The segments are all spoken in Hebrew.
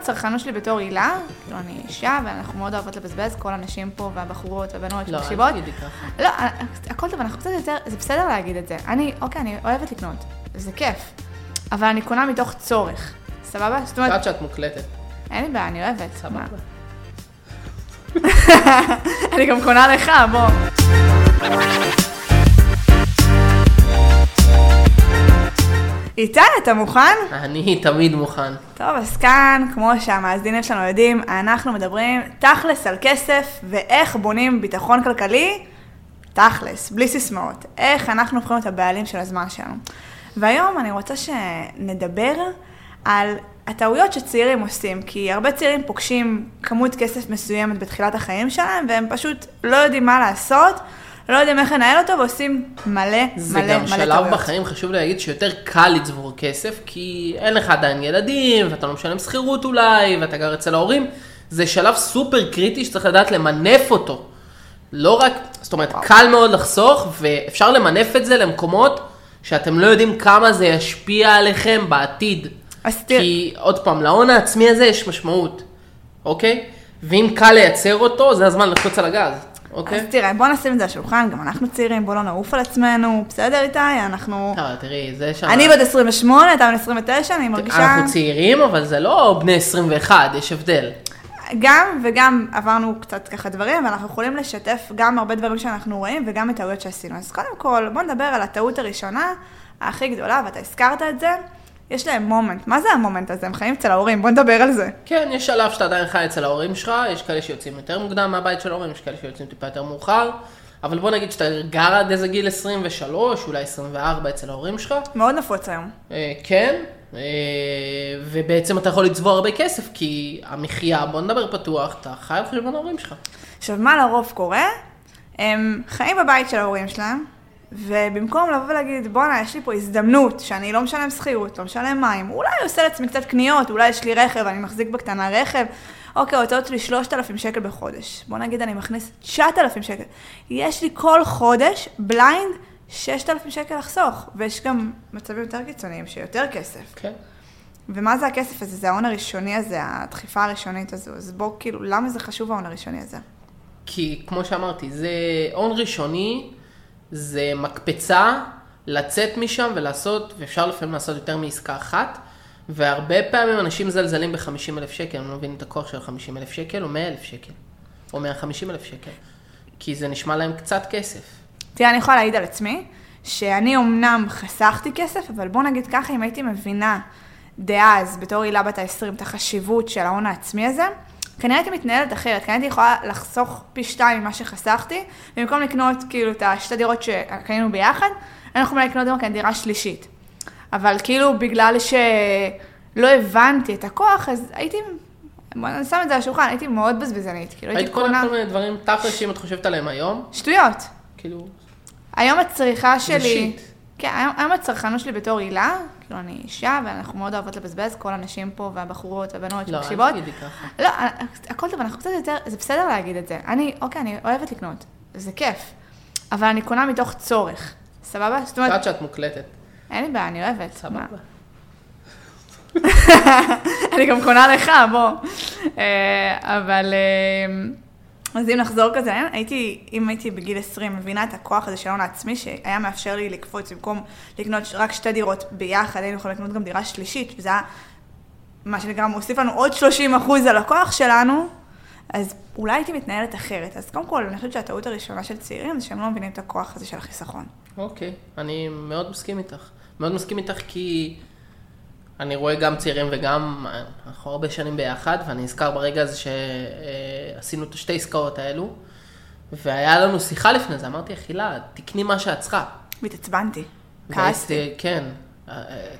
הצרכנות שלי בתור הילה, כאילו אני אישה ואנחנו מאוד אוהבות לבזבז, כל הנשים פה והבחורות והבנות לא, שמקשיבות. אל תגידי ככה. לא, הכל טוב, אנחנו קצת יותר, זה בסדר להגיד את זה. אני, אוקיי, אני אוהבת לקנות, זה כיף. אבל אני קונה מתוך צורך, סבבה? זאת את אומרת, יודעת שאת מוקלטת. אין לי בעיה, אני אוהבת. סבבה. אני גם קונה לך, בוא. איתי, אתה מוכן? אני תמיד מוכן. טוב, אז כאן, כמו שהמאזינים שלנו יודעים, אנחנו מדברים תכלס על כסף ואיך בונים ביטחון כלכלי, תכלס, בלי סיסמאות. איך אנחנו הופכים להיות הבעלים של הזמן שלנו. והיום אני רוצה שנדבר על הטעויות שצעירים עושים, כי הרבה צעירים פוגשים כמות כסף מסוימת בתחילת החיים שלהם, והם פשוט לא יודעים מה לעשות, לא יודעים איך לנהל אותו, ועושים מלא מלא זה מלא גם טעויות. שלב בחיים, חשוב להגיד, שיותר קל לצבור כסף, כי אין לך עדיין ילדים, ואתה לא משלם שכירות אולי, ואתה גר אצל ההורים. זה שלב סופר קריטי שצריך לדעת למנף אותו. לא רק, זאת אומרת, קל מאוד לחסוך, ואפשר למנף את זה למקומות שאתם לא יודעים כמה זה ישפיע עליכם בעתיד. אז תראה, כי עוד פעם, להון העצמי הזה יש משמעות, אוקיי? ואם קל לייצר אותו, זה הזמן ללחוץ על הגז, אוקיי? אז תראה, בוא נשים את זה על השולחן, גם אנחנו צעירים, בוא לא נעוף על עצמנו, בסדר איתי? אנחנו... טוב, תראי, זה שם... אני בת 28, אתה בן 29, אני מרגישה... אנחנו צעירים, אבל זה לא בני 21, יש הבדל. גם וגם עברנו קצת ככה דברים, ואנחנו יכולים לשתף גם הרבה דברים שאנחנו רואים וגם את טעויות שעשינו. אז קודם כל, בוא נדבר על הטעות הראשונה, הכי גדולה, ואתה הזכרת את זה. יש להם מומנט. מה זה המומנט הזה? הם חיים אצל ההורים, בוא נדבר על זה. כן, יש שלב שאתה עדיין חי אצל ההורים שלך, יש כאלה שיוצאים יותר מוקדם מהבית של ההורים, יש כאלה שיוצאים טיפה יותר מאוחר, אבל בוא נגיד שאתה גר עד איזה גיל 23, אולי 24 אצל ההורים שלך, מאוד נפוץ היום. אה, כן, אה, ובעצם אתה יכול לצבור הרבה כסף, כי המחיה, בוא נדבר פתוח, אתה חי על חשבון ההורים שלך. עכשיו, מה לרוב קורה? הם חיים בבית של ההורים שלהם, ובמקום לבוא ולהגיד, בואנה, יש לי פה הזדמנות שאני לא משלם שכירות, לא משלם מים, אולי עושה לעצמי קצת קניות, אולי יש לי רכב, אני מחזיק בקטנה רכב, אוקיי, ההוצאות שלי 3,000 שקל בחודש. בוא נגיד אני מכניס 9,000 שקל. יש לי כל חודש בליינד 6,000 שקל לחסוך, ויש גם מצבים יותר קיצוניים שיותר כסף. כן. ומה זה הכסף הזה? זה ההון הראשוני הזה, הדחיפה הראשונית הזו. אז בוא, כאילו, למה זה חשוב ההון הראשוני הזה? כי כמו שאמרתי, זה הון ראשוני, זה מקפצה לצאת משם ולעשות, ואפשר לפעמים לעשות יותר מעסקה אחת, והרבה פעמים אנשים מזלזלים ב-50 אלף שקל, הם לא מבינים את הכוח של 50 אלף שקל או 100 אלף שקל, או 150 אלף שקל, כי זה נשמע להם קצת כסף. תראה, אני יכולה להעיד על עצמי, שאני אמנם חסכתי כסף, אבל בוא נגיד ככה, אם הייתי מבינה דאז, בתור הילה בת ה-20, את החשיבות של ההון העצמי הזה, כנראה הייתי מתנהלת אחרת, כנראה הייתי יכולה לחסוך פי שתיים ממה שחסכתי, ובמקום לקנות כאילו את השתי דירות שקנינו ביחד, היינו יכולים לקנות גם כן דירה שלישית. אבל כאילו בגלל שלא הבנתי את הכוח, אז הייתי, בוא נשם את זה על השולחן, הייתי מאוד בזבזנית. כאילו היית הייתי קונה קונה כל מיני דברים תכל'ס שאם את חושבת עליהם היום, שטויות. כאילו, היום הצריכה שלי... שיט. כן, היום, היום הצרכנות שלי בתור הילה, כאילו אני אישה ואנחנו מאוד אוהבות לבזבז, כל הנשים פה והבחורות והבנות לא, שמקשיבות. אל תגידי ככה. לא, הכל טוב, אנחנו קצת יותר, זה בסדר להגיד את זה. אני, אוקיי, אני אוהבת לקנות, זה כיף. אבל אני קונה מתוך צורך, סבבה? זאת את אומרת, יודעת שאת מוקלטת. אין לי בעיה, אני אוהבת. סבבה. אני גם קונה לך, בוא. אה, אבל, אה, אז אם נחזור כזה, הייתי, אם הייתי בגיל 20, מבינה את הכוח הזה של ההון העצמי, שהיה מאפשר לי לקפוץ במקום לקנות רק שתי דירות ביחד, היינו יכולים לקנות גם דירה שלישית, וזה היה, מה שנקרא, מוסיף לנו עוד 30 אחוז על הכוח שלנו, אז אולי הייתי מתנהלת אחרת. אז קודם כל, אני חושבת שהטעות הראשונה של צעירים זה שהם לא מבינים את הכוח הזה של החיסכון. אוקיי, אני מאוד מסכים איתך. מאוד מסכים איתך כי אני רואה גם צעירים וגם, אנחנו הרבה שנים ביחד, ואני נזכר ברגע הזה שעשינו את השתי עסקאות האלו, והיה לנו שיחה לפני זה, אמרתי, אכילה, תקני מה שאת צריכה. והתעצבנתי, כעסתי. כן.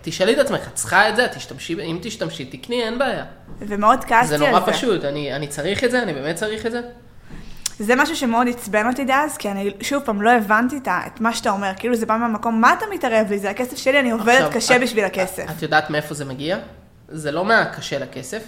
תשאלי את עצמך, את צריכה את זה, תשתמשי, אם תשתמשי, תקני, אין בעיה. ומאוד כעסתי זה על זה. נורא פשוט, אני, אני צריך את זה, אני באמת צריך את זה. זה משהו שמאוד עצבן אותי דאז, כי אני שוב פעם לא הבנתי את, את מה שאתה אומר, כאילו זה בא מהמקום, מה אתה מתערב לי? זה הכסף שלי, אני עובדת עכשיו, קשה את- בשביל הכסף. את יודעת מאיפה זה מגיע? זה לא מהקשה לכסף.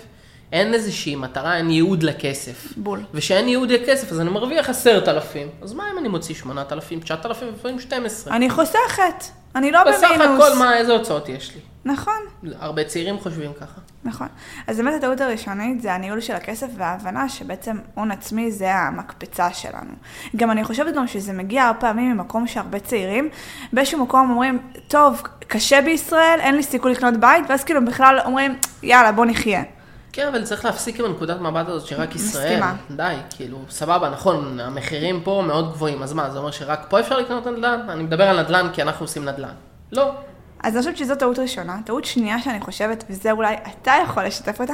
אין איזושהי מטרה, אין ייעוד לכסף. בול. ושאין ייעוד לכסף, אז אני מרוויח עשרת אלפים. אז מה אם אני מוציא שמונת אלפים, תשעת אלפים, לפעמים 12? אני חוסכת. אני לא בסך במינוס. הכל, מה, איזה הוצאות יש לי? נכון, הרבה צעירים חושבים ככה. נכון. אז באמת הטעות הראשונית זה הניהול של הכסף וההבנה שבעצם הון עצמי זה המקפצה שלנו. גם אני חושבת גם שזה מגיע הרבה פעמים ממקום שהרבה צעירים באיזשהו מקום אומרים, טוב, קשה בישראל, אין לי סיכוי לקנות בית, ואז כאילו בכלל אומרים, יאללה, בוא נחיה. כן, אבל צריך להפסיק עם הנקודת מבט הזאת שרק ישראל. מסכימה. די, כאילו, סבבה, נכון, המחירים פה מאוד גבוהים, אז מה, זה אומר שרק פה אפשר לקנות נדל"ן? אני מדבר על נדל"ן כי אנחנו עושים נדל"ן. לא. אז אני חושבת שזו טעות ראשונה. טעות שנייה שאני חושבת, וזה אולי אתה יכול לשתף אותה,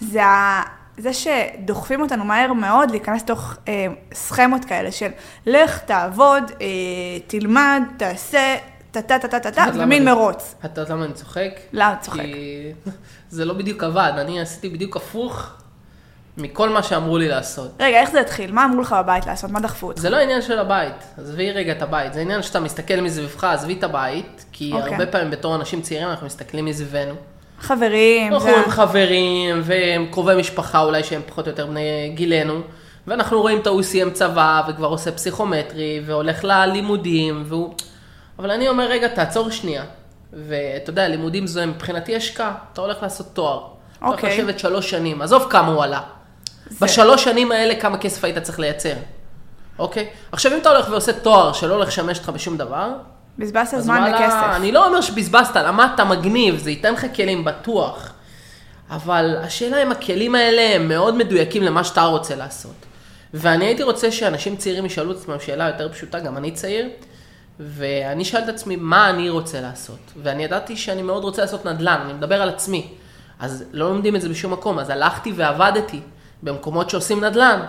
זה ה... זה שדוחפים אותנו מהר מאוד להיכנס לתוך אה, סכמות כאלה של לך, תעבוד, אה, תלמד, תעשה, טה-טה-טה-טה-טה, יודעת למה ומין אני- מרוץ. את יודעת למה אני צוחק? למה אתה צוחק? כי זה לא בדיוק עבד, אני עשיתי בדיוק הפוך מכל מה שאמרו לי לעשות. רגע, איך זה התחיל? מה אמרו לך בבית לעשות? מה דחפו אותך? זה לא עניין של הבית, עזבי רגע את הבית, זה עניין שאתה מסתכל מסביבך, עזבי את הבית, כי אוקיי. הרבה פעמים בתור אנשים צעירים אנחנו מסתכלים מסביבנו. חברים, אנחנו זה... עם חברים והם קרובי משפחה אולי שהם פחות או יותר בני גילנו, ואנחנו רואים את ההוא סיים צבא וכבר עושה פסיכומטרי והולך ללימודים, והוא... אבל אני אומר, רגע, תעצור שנייה. ואתה יודע, לימודים זו מבחינתי השקעה, אתה הולך לעשות תואר. אתה הולך אוקיי. לשבת שלוש שנים, עזוב כמה הוא עלה. בשלוש שנים האלה כמה כסף היית צריך לייצר, אוקיי? עכשיו אם אתה הולך ועושה תואר שלא הולך לשמש אותך בשום דבר, בזבזת זמן וואלה, וכסף. אני לא אומר שבזבזת, למדת מגניב, זה ייתן לך כלים בטוח. אבל השאלה אם הכלים האלה הם מאוד מדויקים למה שאתה רוצה לעשות. ואני הייתי רוצה שאנשים צעירים ישאלו את עצמם שאלה יותר פשוטה, גם אני צעיר, ואני שאלתי את עצמי, מה אני רוצה לעשות? ואני ידעתי שאני מאוד רוצה לעשות נדל"ן, אני מדבר על עצמי. אז לא לומדים את זה בשום מקום, אז הלכתי ועבדתי במקומות שעושים נדל"ן.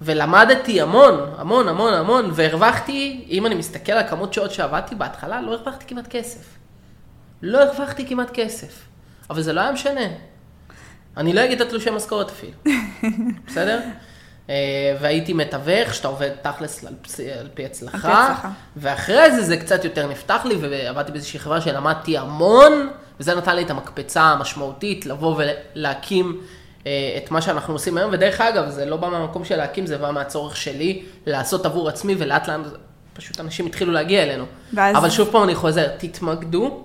ולמדתי המון, המון, המון, המון, והרווחתי, אם אני מסתכל על כמות שעות שעבדתי בהתחלה, לא הרווחתי כמעט כסף. לא הרווחתי כמעט כסף. אבל זה לא היה משנה. אני לא אגיד את התלושי משכורת אפילו. בסדר? אה, והייתי מתווך, שאתה עובד תכלס על, פס- על פי הצלחה. ואחרי זה זה קצת יותר נפתח לי, ועבדתי באיזושהי חברה שלמדתי המון, וזה נתן לי את המקפצה המשמעותית לבוא ולהקים אה, את מה שאנחנו עושים היום. ודרך אגב, זה לא בא מהמקום של להקים, זה בא מהצורך שלי לעשות עבור עצמי, ולאט לאט פשוט אנשים התחילו להגיע אלינו. ואז- אבל שוב פעם אני חוזר, תתמקדו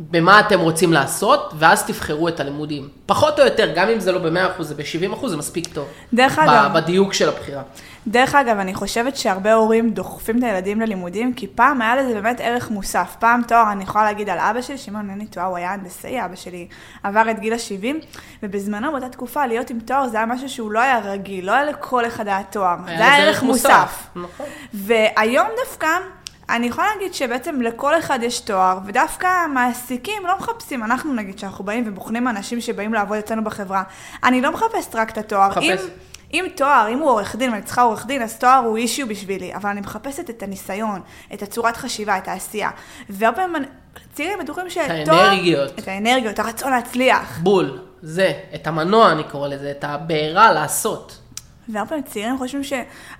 במה אתם רוצים לעשות, ואז תבחרו את הלימודים. פחות או יותר, גם אם זה לא ב-100%, זה ב-70%, זה מספיק טוב. דרך אגב, בדיוק של הבחירה. דרך אגב, אני חושבת שהרבה הורים דוחפים את הילדים ללימודים, כי פעם היה לזה באמת ערך מוסף. פעם תואר, אני יכולה להגיד על אבא שלי, שאם אינני טועה, הוא היה הנדסאי, אבא שלי עבר את גיל ה-70, ובזמנו, באותה תקופה, להיות עם תואר זה היה משהו שהוא לא היה רגיל, לא היה לכל אחד היה תואר, זה היה ערך מוסף. נכון. והיום דווקא, אני יכולה להגיד שבעצם לכל אחד יש תואר, ודווקא המעסיקים לא מחפשים, אנחנו נגיד שאנחנו באים ובוחנים אנשים שבאים לעבוד אצלנו בחברה, אני לא מחפשת רק את התואר. מחפש. אם, אם תואר, אם הוא עורך דין ואני צריכה עורך דין, אז תואר הוא אישיו בשבילי, אבל אני מחפשת את הניסיון, את הצורת חשיבה, את העשייה. והרבה פעמים צעירים בטוחים שתואר... האנרגיות. את האנרגיות, הרצון להצליח. בול, זה, את המנוע אני קורא לזה, את הבעירה לעשות. והרבה פעמים צעירים חושבים ש...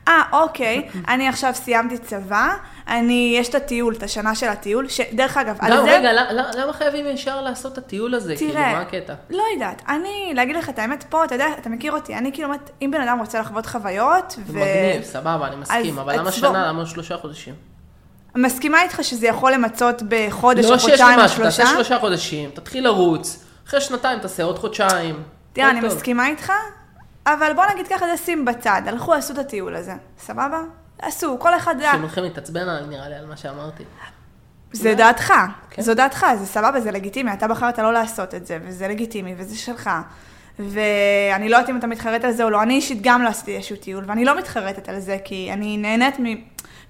אה, אוקיי, אני עכשיו סיימתי צבא, אני, יש את הטיול, את השנה של הטיול, שדרך אגב, על זה... רגע, למה- למה למה חייבים ישר לעשות את הטיול הזה? כאילו, תראה, מה הקטע? לא יודעת, אני, להגיד לך את האמת פה, אתה יודע, אתה מכיר אותי, אני כאילו, אומרת, אם בן אדם רוצה לחוות חוויות, זה מגניב, סבבה, אני מסכים, אבל למה. שנה? למה שלושה חודשים? מסכימה איתך שזה יכול למצות בחודש לא או שיש חודשיים או משהו, תעשה שלושה. שלושה חודשים, תתחיל לרוץ, אחרי שנתיים תעשה עוד חודשיים. תראה, אני. מסכימה איתך, אבל בוא נגיד ככה, זה שים בצד, הלכו, עשו את הטיול הזה, סבבה? עשו, כל אחד זה... שמתחילים להתעצבן עליי, נראה לי, על מה שאמרתי. זה דעתך, כן. זו דעתך, זה סבבה, זה לגיטימי, אתה בחרת לא לעשות את זה, וזה לגיטימי, וזה שלך. ואני לא יודעת אם אתה מתחרט על זה או לא, אני אישית גם לא עשיתי איזשהו טיול, ואני לא מתחרטת על זה, כי אני נהנית מ...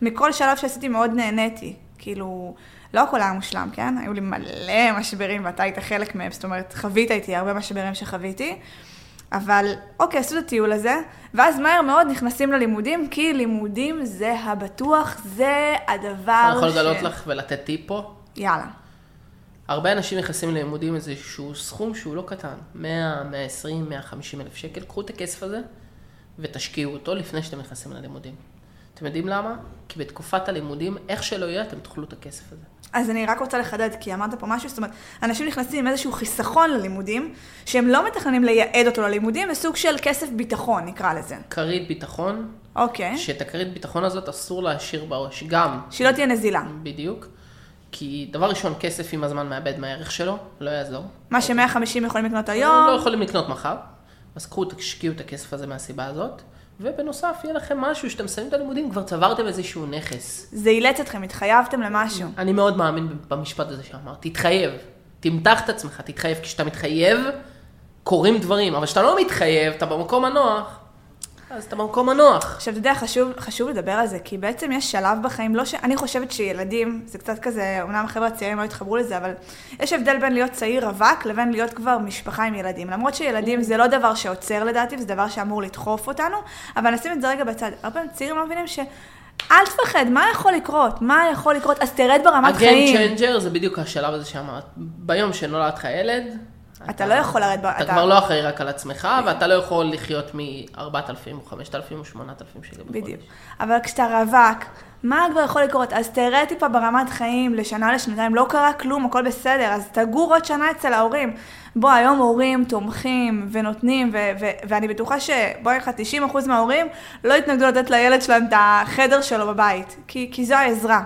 מכל שלב שעשיתי מאוד נהניתי. כאילו, לא הכל היה מושלם, כן? היו לי מלא משברים, ואתה היית חלק מהם, זאת אומרת, חווית איתי הרבה משברים שחוויתי. אבל אוקיי, עשו את הטיול הזה, ואז מהר מאוד נכנסים ללימודים, כי לימודים זה הבטוח, זה הדבר אני יכול לגלות לך ולתת טיפ פה? יאללה. הרבה אנשים נכנסים ללימודים איזשהו סכום שהוא לא קטן, 100, 120, 150 אלף שקל, קחו את הכסף הזה ותשקיעו אותו לפני שאתם נכנסים ללימודים. אתם יודעים למה? כי בתקופת הלימודים, איך שלא יהיה, אתם תאכלו את הכסף הזה. אז אני רק רוצה לחדד, כי אמרת פה משהו, זאת אומרת, אנשים נכנסים עם איזשהו חיסכון ללימודים, שהם לא מתכננים לייעד אותו ללימודים, זה סוג של כסף ביטחון, נקרא לזה. כרית ביטחון, אוקיי. שאת הכרית ביטחון הזאת אסור להשאיר בראש, גם, שהיא לא תהיה נזילה. בדיוק. כי דבר ראשון, כסף עם הזמן מאבד מהערך שלו, לא יעזור. מה ש-150 יכולים לקנות לא היום, יכולים לקנות מחר, אז קחו, תשקיעו את הכסף הזה מהסיבה הזאת, ובנוסף, יהיה לכם משהו שאתם מסיימים את הלימודים, כבר צברתם איזשהו נכס. זה אילץ אתכם, התחייבתם למשהו. אני מאוד מאמין במשפט הזה שאמרת, תתחייב, תמתח את עצמך, תתחייב, כשאתה מתחייב, קורים דברים, אבל כשאתה לא מתחייב, אתה במקום הנוח, אז אתה במקום הנוח. עכשיו, אתה יודע, חשוב, חשוב לדבר על זה, כי בעצם יש שלב בחיים, לא ש... אני חושבת שילדים, זה קצת כזה, אומנם החבר'ה הצעירים לא התחברו לזה, אבל יש הבדל בין להיות צעיר רווק לבין להיות כבר משפחה עם ילדים. למרות שילדים זה לא דבר שעוצר לדעתי, זה דבר שאמור לדחוף אותנו, אבל נשים את זה רגע בצד. הרבה פעמים צעירים לא מבינים ש... אל תפחד, מה יכול לקרות? מה יכול לקרות? אז תרד ברמת חיים. changer זה בדיוק השלב הזה שאמרת. ביום שנולד לך ילד, אתה לא יכול לרדת ב... אתה כבר לא אחראי רק על עצמך, ואתה לא יכול לחיות מ-4,000 או 5,000 או 8,000 שקל בחודש. בדיוק. אבל כשאתה רווק, מה כבר יכול לקרות? אז תראה טיפה ברמת חיים לשנה, לשנתיים, לא קרה כלום, הכל בסדר, אז תגור עוד שנה אצל ההורים. בוא, היום הורים תומכים ונותנים, ו- ו- ואני בטוחה שבוא נגיד לך, 90% מההורים לא יתנגדו לתת לילד שלהם את החדר שלו בבית, כי, כי זו העזרה.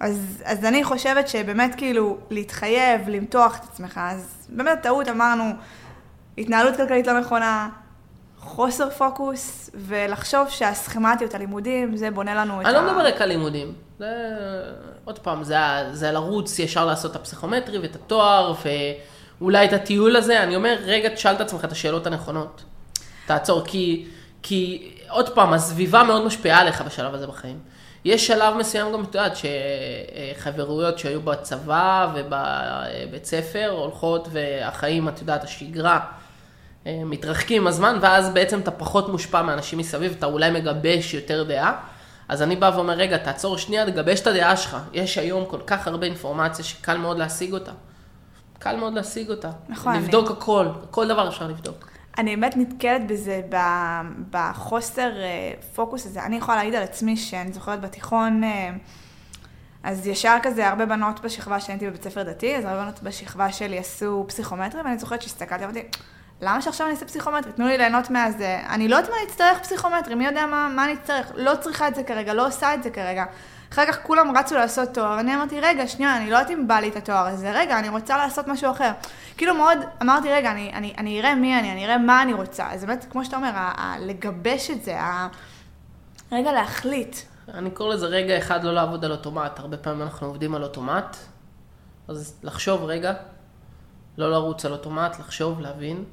אז, אז אני חושבת שבאמת כאילו להתחייב, למתוח את עצמך, אז באמת טעות אמרנו, התנהלות כלכלית לא נכונה, חוסר פוקוס, ולחשוב שהסכמטיות, הלימודים, זה בונה לנו את אני לא מדבר רק על לימודים. זה, עוד פעם, זה, ה- זה לרוץ ישר לעשות את הפסיכומטרי ואת התואר, ואולי את הטיול הזה. אני אומר, רגע, תשאל את עצמך את השאלות הנכונות. תעצור, כי, כי עוד פעם, הסביבה מאוד משפיעה עליך בשלב הזה בחיים. יש שלב מסוים גם, את יודעת, שחברויות שהיו בצבא ובבית ספר הולכות, והחיים, את יודעת, השגרה, אה, מתרחקים עם הזמן, ואז בעצם אתה פחות מושפע מאנשים מסביב, אתה אולי מגבש יותר דעה. אז אני בא ואומר, רגע, תעצור שנייה, תגבש את הדעה שלך. יש היום כל כך הרבה אינפורמציה שקל מאוד להשיג אותה. קל מאוד להשיג אותה. נכון, לבדוק הכל, כל דבר אפשר לבדוק. אני באמת נתקלת בזה בחוסר אה, פוקוס הזה. אני יכולה להעיד על עצמי שאני זוכרת בתיכון, אה, אז ישר כזה הרבה בנות בשכבה שאני הייתי בבית ספר דתי, אז הרבה בנות בשכבה שלי עשו פסיכומטרי, ואני זוכרת שהסתכלתי ואמרתי, למה שעכשיו אני אעשה פסיכומטרי? תנו לי ליהנות מהזה. אני לא יודעת מה אני אצטרך פסיכומטרי, מי יודע מה, מה אני אצטרך? לא צריכה את זה כרגע, לא עושה את זה כרגע. אחר כך כולם רצו לעשות תואר, ואני אמרתי, רגע, שנייה, אני לא יודעת אם בא לי את התואר הזה, רגע, אני רוצה לעשות משהו אחר. כאילו מאוד, אמרתי, רגע, אני, אני, אני אראה מי אני, אני אראה מה אני רוצה. אז באמת, כמו שאתה אומר, ה- ה- לגבש את זה, ה- רגע להחליט. אני קורא לזה רגע אחד לא לעבוד על אוטומט. הרבה פעמים אנחנו עובדים על אוטומט, אז לחשוב רגע, לא לרוץ על אוטומט, לחשוב, להבין,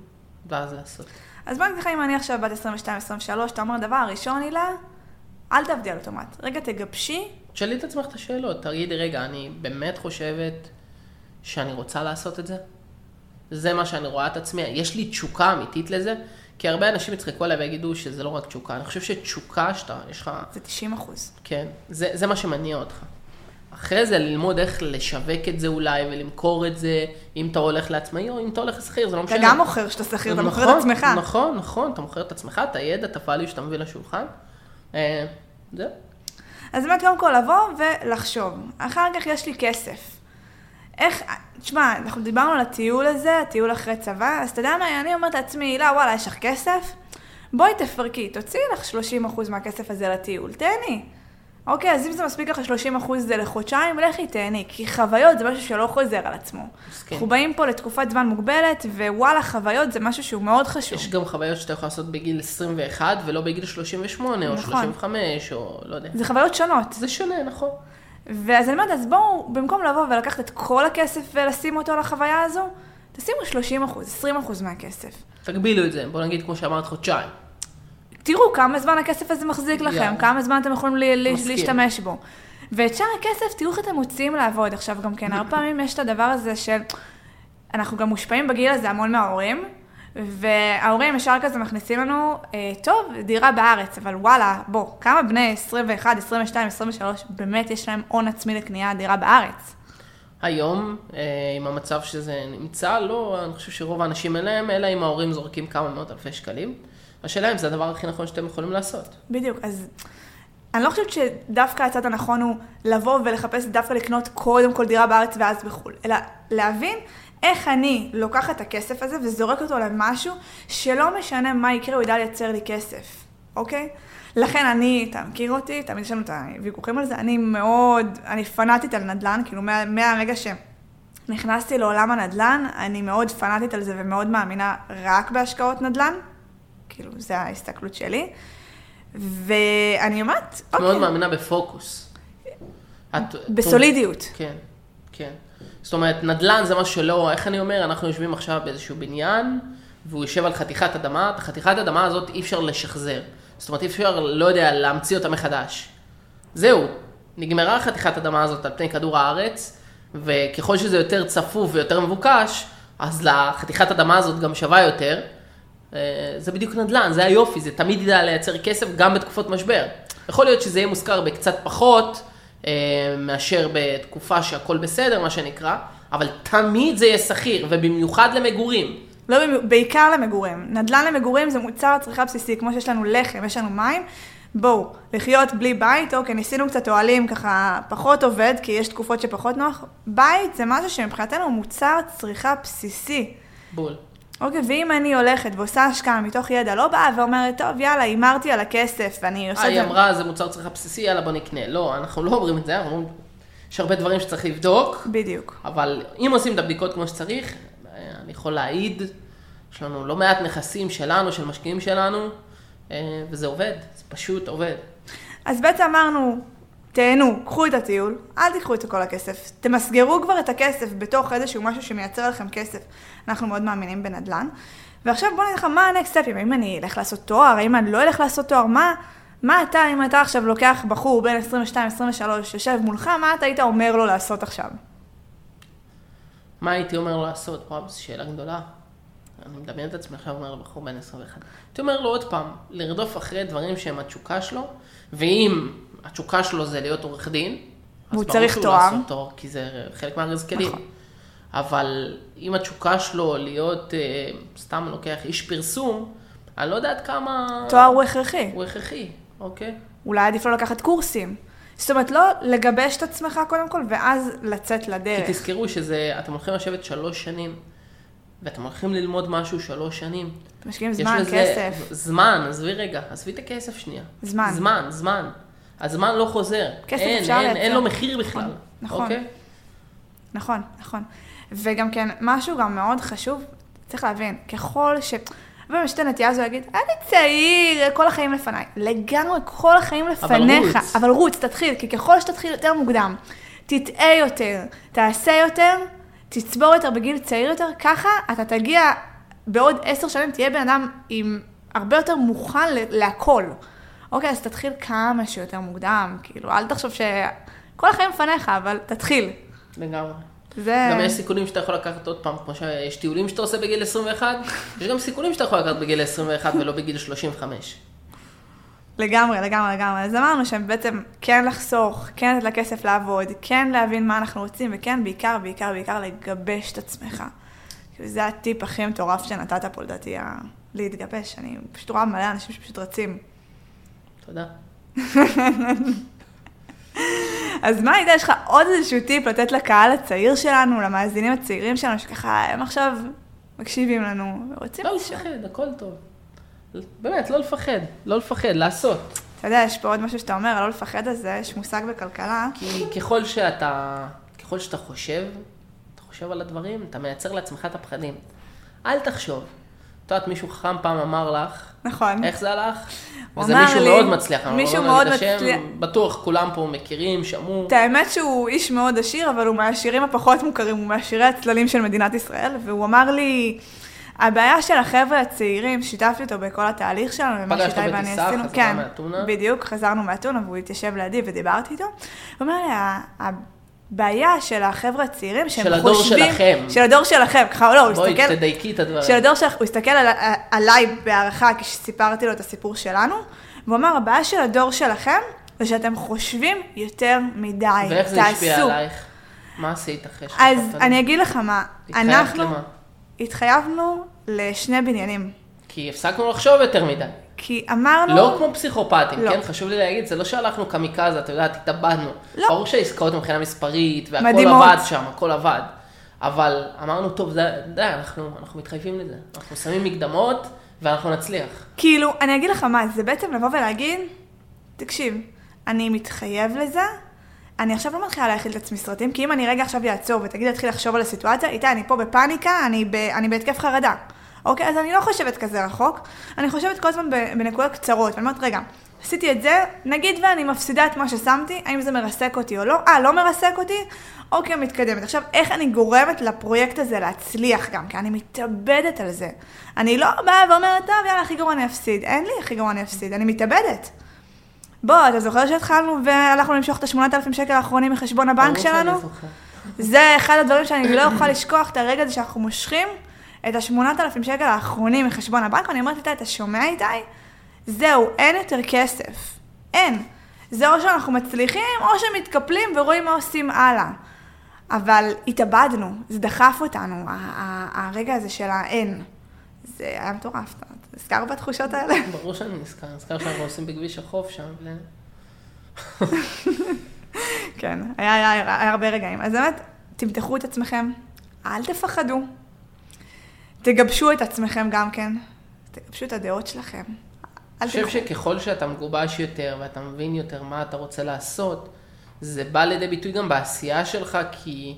ואז לעשות. אז בוא נגיד לך, אם אני עכשיו בת 22-23, אתה אומר, דבר ראשון, הילה, אל תעבדי על אוטומט. רגע, תגבשי, תשאלי את עצמך את השאלות, תגידי, רגע, אני באמת חושבת שאני רוצה לעשות את זה? זה מה שאני רואה את עצמי, יש לי תשוקה אמיתית לזה? כי הרבה אנשים יצחקו עליי ויגידו שזה לא רק תשוקה, אני חושב שתשוקה שאתה, יש לך, זה 90 אחוז. כן, זה, זה מה שמניע אותך. אחרי זה ללמוד איך לשווק את זה אולי ולמכור את זה, אם אתה הולך לעצמאי או אם אתה הולך לשכיר, זה לא אתה משנה. גם מוכר שאתה שכיר, אתה מוכר נכון, את עצמך. נכון, נכון, אתה מוכר את עצמך, את הידע, את הפעלים שאתה מביא לשולחן. אה, זהו. אז באמת, קודם כל לבוא ולחשוב. אחר כך יש לי כסף. איך, תשמע, אנחנו דיברנו על הטיול הזה, הטיול אחרי צבא, אז אתה יודע מה, אני אומרת לעצמי, הילה, וואלה, יש לך כסף? בואי תפרקי, תוציאי לך 30% מהכסף הזה לטיול, תהני. אוקיי, אז אם זה מספיק לך 30% זה לחודשיים, לכי תהני, כי חוויות זה משהו שלא חוזר על עצמו. מסכים. אנחנו באים פה לתקופת זמן מוגבלת, ווואלה, חוויות זה משהו שהוא מאוד חשוב. יש גם חוויות שאתה יכול לעשות בגיל 21 ולא בגיל 38 או נכון. 35 או לא יודע. זה חוויות שונות. זה שונה, נכון. ואז אני אומרת, אז בואו, במקום לבוא ולקחת את כל הכסף ולשים אותו לחוויה הזו, תשימו 30 אחוז, 20 אחוז מהכסף. תגבילו את זה, בוא נגיד כמו שאמרת חודשיים. תראו כמה זמן הכסף הזה מחזיק לכם. כמה זמן אתם יכולים. להשתמש בו. ואת שאר הכסף, תראו איך אתם מוצאים לעבוד. עכשיו גם כן, הרבה פעמים יש את הדבר הזה של... אנחנו גם מושפעים בגיל הזה המון מההורים, וההורים ישר כזה מכניסים לנו, אה, טוב, דירה בארץ, אבל וואלה, בוא, כמה בני 21, 22, 23, באמת יש להם הון עצמי לקנייה דירה בארץ? היום, אה, עם המצב שזה נמצא, לא, אני חושב שרוב האנשים אין להם, אלא אם ההורים זורקים כמה מאות אלפי שקלים. השאלה אם זה הדבר הכי נכון שאתם יכולים לעשות. בדיוק, אז אני לא חושבת שדווקא הצד הנכון הוא לבוא ולחפש דווקא לקנות קודם כל דירה בארץ ואז בחו"ל, אלא להבין איך אני לוקחת את הכסף הזה וזורק אותו למשהו שלא משנה מה יקרה, הוא ידע לייצר לי כסף. אוקיי? לכן אני, אתה מכיר אותי, תמיד יש לנו את הוויכוחים על זה, אני מאוד, אני פנאטית על נדל"ן, כאילו מה, מהרגע שנכנסתי לעולם הנדל"ן, אני מאוד פנאטית על זה ומאוד מאמינה רק בהשקעות נדל"ן, כאילו, זה ההסתכלות שלי. ואני אומרת, את מאוד מאמינה בפוקוס. את- בסולידיות. כן, כן. זאת אומרת, נדל"ן זה משהו שלא, איך אני אומר, אנחנו יושבים עכשיו באיזשהו בניין, והוא יושב על חתיכת אדמה, את החתיכת אדמה הזאת אי אפשר לשחזר. זאת אומרת, אי אפשר, לא יודע, להמציא אותה מחדש. זהו, נגמרה חתיכת אדמה הזאת על פני כדור הארץ, וככל שזה יותר צפוף ויותר מבוקש, אז לחתיכת אדמה הזאת גם שווה יותר. אה, זה בדיוק נדל"ן, זה היופי, זה תמיד ידע לייצר כסף גם בתקופות משבר. יכול להיות שזה יהיה מושכר בקצת פחות, אה, מאשר בתקופה שהכל בסדר, מה שנקרא, אבל תמיד זה יהיה שכיר, ובמיוחד למגורים. לא, בעיקר למגורים. נדל"ן למגורים זה מוצר צריכה בסיסי, כמו שיש לנו לחם, יש לנו מים. בואו, לחיות בלי בית, אוקיי, ניסינו קצת אוהלים, ככה פחות עובד, כי יש תקופות שפחות נוח. בית זה משהו שמבחינתנו הוא מוצר צריכה בסיסי. בול. אוקיי, ואם אני הולכת ועושה השקעה מתוך ידע, לא באה ואומרת, טוב, יאללה, הימרתי על הכסף, ואני עושה אה, את היא זה... אמרה, זה מוצר צריכה בסיסי, יאללה בוא נקנה. לא, אנחנו לא אומרים את זה, אנחנו אומרים, יש הרבה דברים שצריך לבדוק, בדיוק. אבל אם עושים את הבדיקות כמו שצריך, אני יכול להעיד, יש לנו לא מעט נכסים שלנו, של משקיעים שלנו, אה, וזה עובד, זה פשוט עובד. אז בעצם אמרנו, תהנו, קחו את הטיול, אל תיקחו את כל הכסף. תמסגרו כבר את הכסף בתוך איזשהו משהו שמייצר לכם כסף. אנחנו מאוד מאמינים בנדל"ן. ועכשיו בוא נגיד לך, מה הנקסט סטפים? האם אני אלך לעשות תואר? האם אני לא אלך לעשות תואר? מה, מה אתה, אם אתה עכשיו לוקח בחור בן 22-23, יושב מולך, מה אתה היית אומר לו לעשות עכשיו? מה הייתי אומר לו לעשות? וואו, זו שאלה גדולה. אני מדמיין את עצמי עכשיו אומר לבחור בן 21. הייתי אומר לו עוד פעם, לרדוף אחרי דברים שהם התשוקה שלו, ואם התשוקה שלו זה להיות עורך דין, אז והוא ברור צריך שהוא תואר. לעשות תואר, כי זה חלק מהארז כלים. נכון. אבל אם התשוקה שלו להיות, אה, סתם לוקח איש פרסום, אני לא יודעת כמה... תואר הוא הכרחי. הוא הכרחי, אוקיי? אולי עדיף לו לקחת קורסים. זאת אומרת, לא לגבש את עצמך קודם כל, ואז לצאת לדרך. כי תזכרו שזה, אתם הולכים לשבת שלוש שנים, ואתם הולכים ללמוד משהו שלוש שנים. משקיעים זמן, כסף. זמן, עזבי רגע, עזבי את הכסף שנייה. זמן. זמן, זמן. הזמן לא חוזר. כסף אין, אפשר אין, אין לייצר. לו מחיר בכלל. נכון. אוקיי? נכון, נכון. וגם כן, משהו גם מאוד חשוב, צריך להבין, ככל ש... אבל יש את הנטייה הזו להגיד, אני צעיר, כל החיים לפניי. לגמרי, כל החיים לפניך. רוץ. אבל רוץ, תתחיל, כי ככל שתתחיל יותר מוקדם, תטעה יותר, תעשה יותר, תצבור יותר בגיל צעיר יותר, ככה אתה תגיע, בעוד עשר שנים תהיה בן אדם עם הרבה יותר מוכן להכל. אוקיי, אז תתחיל כמה שיותר מוקדם, כאילו, אל תחשוב ש... כל החיים לפניך, אבל תתחיל. לגמרי. זה... גם יש סיכונים שאתה יכול לקחת עוד פעם, כמו שיש טיולים שאתה עושה בגיל 21, יש גם סיכונים שאתה יכול לקחת בגיל 21 ולא בגיל 35. לגמרי, לגמרי, לגמרי. אז אמרנו שבעצם כן לחסוך, כן לתת לכסף לעבוד, כן להבין מה אנחנו רוצים, וכן בעיקר, בעיקר, בעיקר לגבש את עצמך. כאילו, זה הטיפ הכי מטורף שנתת פה, לדעתי, להתגבש. אני פשוט רואה מלא אנשים שפשוט רצים. תודה. אז מה הייתה, יש לך עוד איזשהו טיפ לתת לקהל הצעיר שלנו, למאזינים הצעירים שלנו, שככה הם עכשיו מקשיבים לנו, ורוצים לא לשאול. לפחד, הכל טוב. באמת, לא לפחד, לא לפחד, לעשות. אתה יודע, יש פה עוד משהו שאתה אומר, לא לפחד על זה, יש מושג בכלכלה. כי ככל שאתה, ככל שאתה חושב, אתה חושב על הדברים, אתה מייצר לעצמך את הפחדים. אל תחשוב. את יודעת, מישהו חכם פעם אמר לך, נכון. איך זה הלך? הוא וזה אמר מישהו לי- מאוד מצליח. מישהו לא מאוד את השם, מצליח. בטוח כולם פה מכירים, שמעו. את האמת שהוא איש מאוד עשיר, אבל הוא מהעשירים הפחות מוכרים, הוא מעשירי הצללים של מדינת ישראל, והוא אמר לי, הבעיה של החבר'ה הצעירים, שיתפתי אותו בכל התהליך שלנו, ומה פגשת שאיתי ואני בטיסה, עשינו, חזרה כן, מאתונה? בדיוק, חזרנו מאתונה, והוא התיישב לידי ודיברתי איתו. הוא אומר לי, "ה- הבעיה של החבר'ה הצעירים, שהם של הדור חושבים... שלכם. של הדור שלכם, ככה, לא, הוא בואי, הסתכל... תדייקי את הדברים. של הדור שלך, הוא הסתכל על, עליי בהערכה כשסיפרתי לו את הסיפור שלנו, והוא אמר, הבעיה של הדור שלכם זה שאתם חושבים יותר מדי, ואיך זה השפיע תעשו." עלייך? מה עשית אחרי אז שחשבת על אני זה? אגיד לך מה, אנחנו למה? התחייבנו לשני בניינים, כי הפסקנו לחשוב יותר מדי. כי אמרנו, לא כמו פסיכופטים, לא. כן? חשוב לי להגיד, זה לא שהלכנו קמיקזה, אתה יודעת, התאבדנו. לא. ברור שהעסקאות מבחינה מספרית, והכל מדהימות. עבד שם, הכל עבד. אבל אמרנו, טוב, זה- די, אנחנו, אנחנו מתחייבים לזה. אנחנו שמים מקדמות, ואנחנו נצליח. כאילו, אני אגיד לך מה, זה בעצם לבוא ולהגיד, תקשיב, אני מתחייב לזה, אני עכשיו לא מתחילה להכיל את עצמי סרטים, כי אם אני רגע עכשיו אעצור ותגיד להתחיל לחשוב על הסיטואציה, איתי, אני פה בפאניקה, אני, ב, אני בהתקף חרדה. אוקיי? אז אני לא חושבת כזה רחוק, אני חושבת כל הזמן בנקודות קצרות, ואני אומרת, רגע, עשיתי את זה, נגיד ואני מפסידה את מה ששמתי, האם זה מרסק אותי או לא? אה, לא מרסק אותי? אוקיי, מתקדמת. עכשיו, איך אני גורמת לפרויקט הזה להצליח גם? כי אני מתאבדת על זה. אני לא באה ואומרת, טוב, יאללה, הכי גרוע אני אפסיד. אין לי הכי גרוע אני אפסיד, אני מתאבדת. בוא, אתה זוכר שהתחלנו והלכנו למשוך את ה-8,000 שקל האחרונים מחשבון הבנק שלנו? זה אחד הדברים שאני לא אוכל לשכוח, את הרגע הזה שאנחנו מושכים את ה-8,000 שקל האחרונים מחשבון הבנק, ואני אומרת, איתי, אתה שומע איתי? זהו, אין יותר כסף. אין. זה או שאנחנו מצליחים, או שמתקפלים ורואים מה עושים הלאה. אבל התאבדנו, זה דחף אותנו, הרגע הזה של האין. זה היה מטורף, אתה נזכר בתחושות האלה? ברור שאני נזכר, נזכר שאנחנו עושים בכביש החוף שם. כן, היה, היה, היה הרבה רגעים. אז באמת, תמתחו את עצמכם, אל תפחדו. תגבשו את עצמכם גם כן. תגבשו את הדעות שלכם. אני חושב. שככל שאתה מגובש יותר ואתה מבין יותר מה אתה רוצה לעשות, זה בא לידי ביטוי גם בעשייה שלך, כי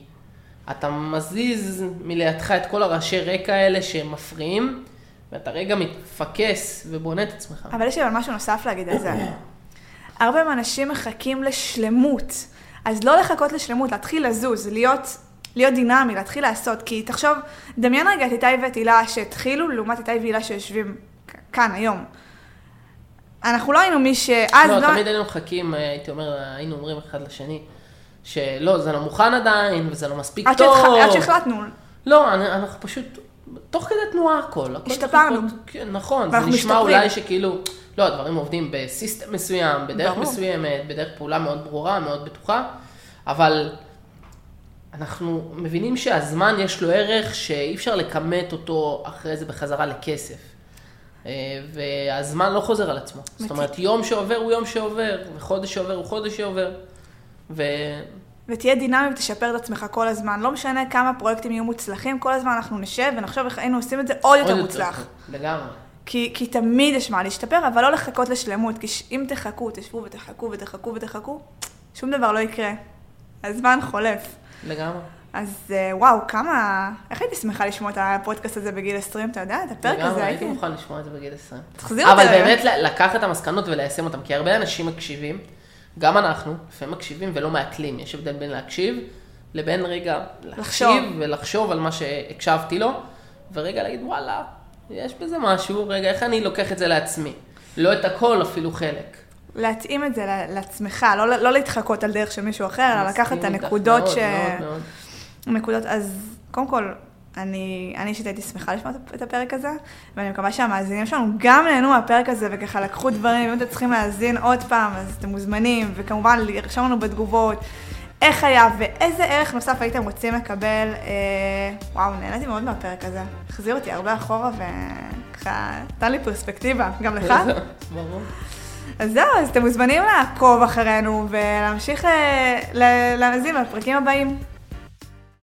אתה מזיז מלידך את כל הראשי רקע האלה שמפריעים, ואתה רגע מתפקס ובונה את עצמך. אבל יש לי אבל משהו נוסף להגיד על זה. הרבה מהאנשים מחכים לשלמות. אז לא לחכות לשלמות, להתחיל לזוז, להיות, להיות דינמי, להתחיל לעשות. כי תחשוב, דמיין רגע את איתי ואת הילה שהתחילו, לעומת איתי והילה שיושבים כאן היום. אנחנו לא היינו מי שאז לא, תמיד היינו מחכים, הייתי אומר, היינו אומרים אחד לשני, שלא, זה לא מוכן עדיין, וזה לא מספיק עד טוב. עד שהחלטנו, לא, אני- אנחנו פשוט, תוך כדי תנועה הכל. השתפרנו. כן, נכון, זה נשמע משתפרים. אולי שכאילו, לא, הדברים עובדים בסיסטם מסוים, בדרך ברור. מסוימת, בדרך פעולה מאוד ברורה, מאוד בטוחה, אבל אנחנו מבינים שהזמן יש לו ערך שאי אפשר לכמת אותו אחרי זה בחזרה לכסף. אה, והזמן לא חוזר על עצמו. זאת אומרת, יום שעובר הוא יום שעובר, וחודש שעובר הוא חודש שעובר. ו... ותהיה דינמי ותשפר את עצמך כל הזמן. לא משנה כמה פרויקטים יהיו מוצלחים, כל הזמן אנחנו נשב ונחשוב איך היינו עושים את זה עוד יותר מוצלח. לגמרי. כי, כי תמיד יש מה להשתפר, אבל לא לחכות לשלמות, כי אם תחכו, תשבו ותחכו ותחכו ותחכו, שום דבר לא יקרה. הזמן חולף. לגמרי. אז אה, וואו, כמה... איך הייתי שמחה לשמוע את הפודקאסט הזה בגיל 20, אתה יודע? את הפרק לגמרי, הזה הייתי הייתי... מוכן לשמוע את זה בגיל 20. תחזיר אותי. אבל. באמת לקחת את המסקנות וליישם אותן, כי הרבה אנשים מקשיבים, גם אנחנו, לפעמים מקשיבים ולא מעכלים. יש הבדל בין להקשיב לבין רגע. להקשיב ולחשוב על מה שהקשבתי לו, ורגע להגיד וואלה, יש בזה משהו, רגע, איך אני לוקח את זה לעצמי? לא את הכל, אפילו חלק. להתאים את זה לעצמך, לא, לא להתחקות על דרך של מישהו אחר, אלא לקחת את הנקודות מאוד, ש... מאוד, מאוד. נקודות, אז קודם כל, אני אישית הייתי שמחה לשמוע את הפרק הזה, ואני מקווה שהמאזינים שלנו גם נהנו מהפרק הזה וככה לקחו דברים, אם אתם צריכים להאזין עוד פעם, אז אתם מוזמנים, וכמובן לרשום לנו בתגובות איך היה ואיזה ערך נוסף הייתם רוצים לקבל. אה, וואו, נהניתי מאוד מהפרק הזה, החזיר אותי הרבה אחורה וככה נתן לי פרספקטיבה, גם לך? ברור. אז זהו, אז אתם מוזמנים לעקוב אחרינו ולהמשיך אה, להאזין לפרקים הבאים.